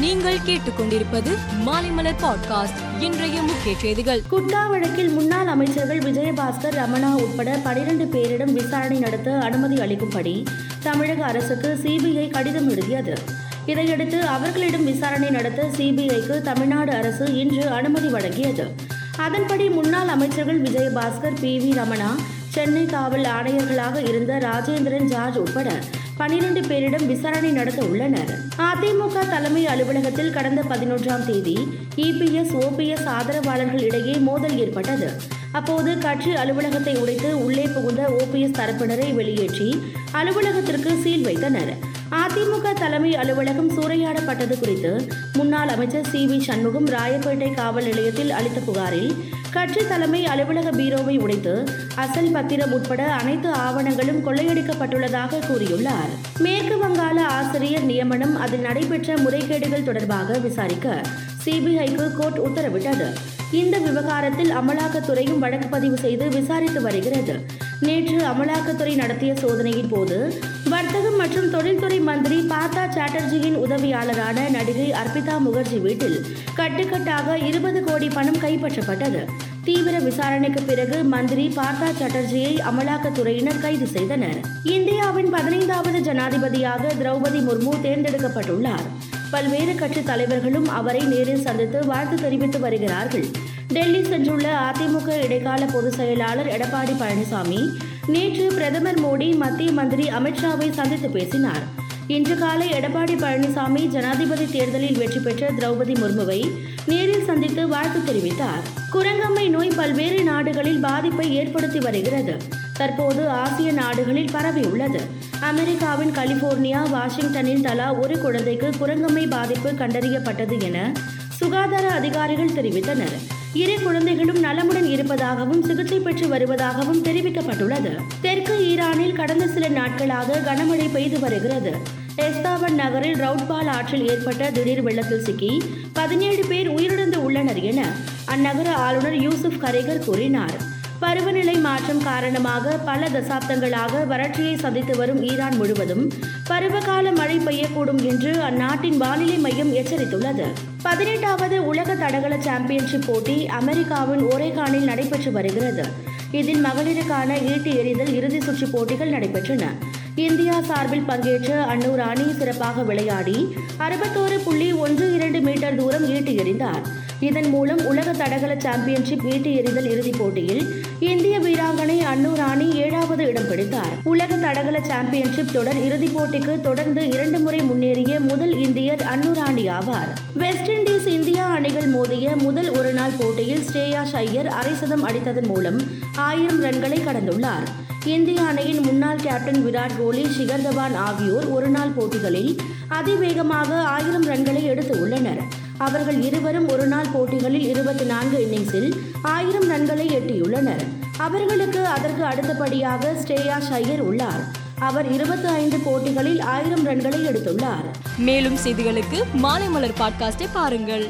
நீங்கள் கேட்டுக்கொண்டிருப்பது மாலைமலர் பாட்காஸ்ட் இன்றைய முக்கிய செய்திகள். குட்கா வழக்கில் முன்னாள் அமைச்சர்கள் விஜயபாஸ்கர் ரமணா உட்பட பனிரெண்டு பேரிடம் விசாரணை நடத்த அனுமதி அளிக்கும்படி தமிழக அரசுக்கு சிபிஐ கடிதம் எழுதியது. இதையடுத்து அவர்களிடம் விசாரணை நடத்த சிபிஐக்கு தமிழ்நாடு அரசு இன்று அனுமதி வழங்கியது. அதன்படி முன்னாள் அமைச்சர்கள் விஜயபாஸ்கர் பி வி ரமணா சென்னை காவல் ஆணையர்களாக இருந்த ராஜேந்திரன் ஜார்ஜ் உட்பட பனிரெண்டு பேரிடம் விசாரணை நடத்த உள்ளனர். அதிமுக தலைமை அலுவலகத்தில் கடந்த பதினொன்றாம் தேதி இபிஎஸ் ஓபிஎஸ் ஆதரவாளர்கள் இடையே மோதல் ஏற்பட்டது. அப்போது கட்சி அலுவலகத்தை உடைத்து உள்ளே புகுந்த ஓபிஎஸ் தரப்பினரை வெளியேற்றி அலுவலகத்திற்கு சீல் வைத்தனர். அதிமுக தலைமை அலுவலகம் சூறையாடப்பட்டது குறித்து முன்னாள் அமைச்சர் சி வி சண்முகம் ராயப்பேட்டை காவல் நிலையத்தில் அளித்த புகாரில் கட்சி தலைமை அலுவலக பீரோவை உடைத்து அசல் பத்திரம் உட்பட அனைத்து ஆவணங்களும் கொள்ளையடிக்கப்பட்டுள்ளதாக கூறியுள்ளார். மேற்கு வங்காள ஆசிரியர் நியமனம் அதில் நடைபெற்ற முறைகேடுகள் தொடர்பாக விசாரிக்க சிபிஐக்கு கோர்ட் உத்தரவிட்டது. இந்த விவகாரத்தில் அமலாக்கத்துறையும் வழக்கு பதிவு செய்து விசாரித்து வருகிறது. நேற்று அமலாக்கத்துறை நடத்திய சோதனையின் போது வர்த்தகம் மற்றும் தொழில்துறை மந்திரி பார்த்தா சாட்டர்ஜியின் உதவியாளரான நடிகை அர்ப்பிதா முகர்ஜி வீட்டில் கட்டுக்கட்டாக இருபது கோடி பணம் கைப்பற்றப்பட்டது. தீவிர விசாரணைக்கு பிறகு மந்திரி பார்த்தா சாட்டர்ஜியை அமலாக்கத்துறையினர் கைது செய்தனர். இந்தியாவின் பதினைந்தாவது ஜனாதிபதியாக திரௌபதி முர்மு தேர்ந்தெடுக்கப்பட்டுள்ளார். பல்வேறு கட்சி தலைவர்களும் அவரை நேரில் சந்தித்து வாழ்த்து தெரிவித்து வருகிறார்கள். டெல்லி சென்றுள்ள அதிமுக இடைக்கால பொதுச் செயலாளர் எடப்பாடி பழனிசாமி நேற்று பிரதமர் மோடி மத்திய மந்திரி அமித்ஷாவை சந்தித்து பேசினார். இன்று காலை எடப்பாடி பழனிசாமி ஜனாதிபதி தேர்தலில் வெற்றி பெற்ற திரௌபதி முர்முவை நேரில் சந்தித்து வாழ்த்து தெரிவித்தார். குரங்கம்மை நோய் பல்வேறு நாடுகளில் பாதிப்பை ஏற்படுத்தி வருகிறது. தற்போது ஆசிய நாடுகளில் பரவியுள்ளது அமெரிக்காவின் கலிபோர்னியா வாஷிங்டனில் தலா ஒரு குழந்தைக்கு குரங்கம்மை பாதிப்பு கண்டறியப்பட்டது என சுகாதார அதிகாரிகள் தெரிவித்தனர். இரு குழந்தைகளும் நலமுடன் இருப்பதாகவும் சிகிச்சை பெற்று வருவதாகவும் தெரிவிக்கப்பட்டுள்ளது. தெற்கு ஈரானில் கடந்த சில நாட்களாக கனமழை பெய்து வருகிறது. எஸ்தாவன் நகரில் ரவுட்பால் ஆற்றில் ஏற்பட்ட திடீர் வெள்ளத்தில் சிக்கி பதினேழு பேர் உயிரிழந்து உள்ளனர் என அந்நகர ஆளுநர் யூசுப் கரேகர் கூறினார். பருவநிலை மாற்றம் காரணமாக பல தசாப்தங்களாக வறட்சியை சந்தித்து வரும் ஈரான் முழுவதும் பருவகால மழை பெய்யக்கூடும் என்று அந்நாட்டின் வானிலை மையம் எச்சரித்துள்ளது. பதினெட்டாவது உலக தடகள சாம்பியன்ஷிப் போட்டி அமெரிக்காவின் ஒரேகானில் நடைபெற்று வருகிறது. இதில் மகளிருக்கான ஈட்டி எறிதல் இறுதி சுற்று போட்டிகள் நடைபெற்றன. இந்தியா சார்பில் பங்கேற்ற அன்னூர் ராணி சிறப்பாக விளையாடி அறுபத்தோரு புள்ளி ஒன்று இரண்டு மீட்டர் தூரம் ஈட்டி எறிந்தார். இதன் மூலம் உலக தடகள சாம்பியன்ஷிப் ஈட்டி எறிதல் இறுதிப் போட்டியில் இந்திய வீராங்கனை அன்னு ராணி ஏழாவது இடம் பிடித்தார். உலக தடகள சாம்பியன்ஷிப் தொடர் இறுதிப் போட்டிக்கு தொடர்ந்து இரண்டு முறை முன்னேறிய முதல் இந்தியர் அன்னு ராணி ஆவார். வெஸ்ட் இண்டீஸ் இந்தியா அணிகள் மோதிய முதல் ஒருநாள் போட்டியில் ஸ்ரேயா ஷையர் அரை சதம் அடித்ததன் மூலம் ஆயிரம் ரன்களை கடந்துள்ளார். இந்திய அணியின் முன்னாள் கேப்டன் விராட் கோலி ஷிகர் தவான் ஆகியோர் ஒருநாள் போட்டிகளில் அதிவேகமாக ஆயிரம் ரன்களை எடுத்து உள்ளனர். அவர்கள் இருவரும் ஒருநாள் போட்டிகளில் இருபத்தி நான்கு இன்னிங்ஸில் ஆயிரம் ரன்களை எட்டியுள்ளனர். அவர்களுக்கு அதற்கு அடுத்தபடியாக ஸ்ரேயா ஷையர் உள்ளார். அவர் இருபத்தி ஐந்து போட்டிகளில் ஆயிரம் ரன்களை எடுத்துள்ளார். மேலும் செய்திகளுக்கு மாலை மலர் பாட்காஸ்டை பாருங்கள்.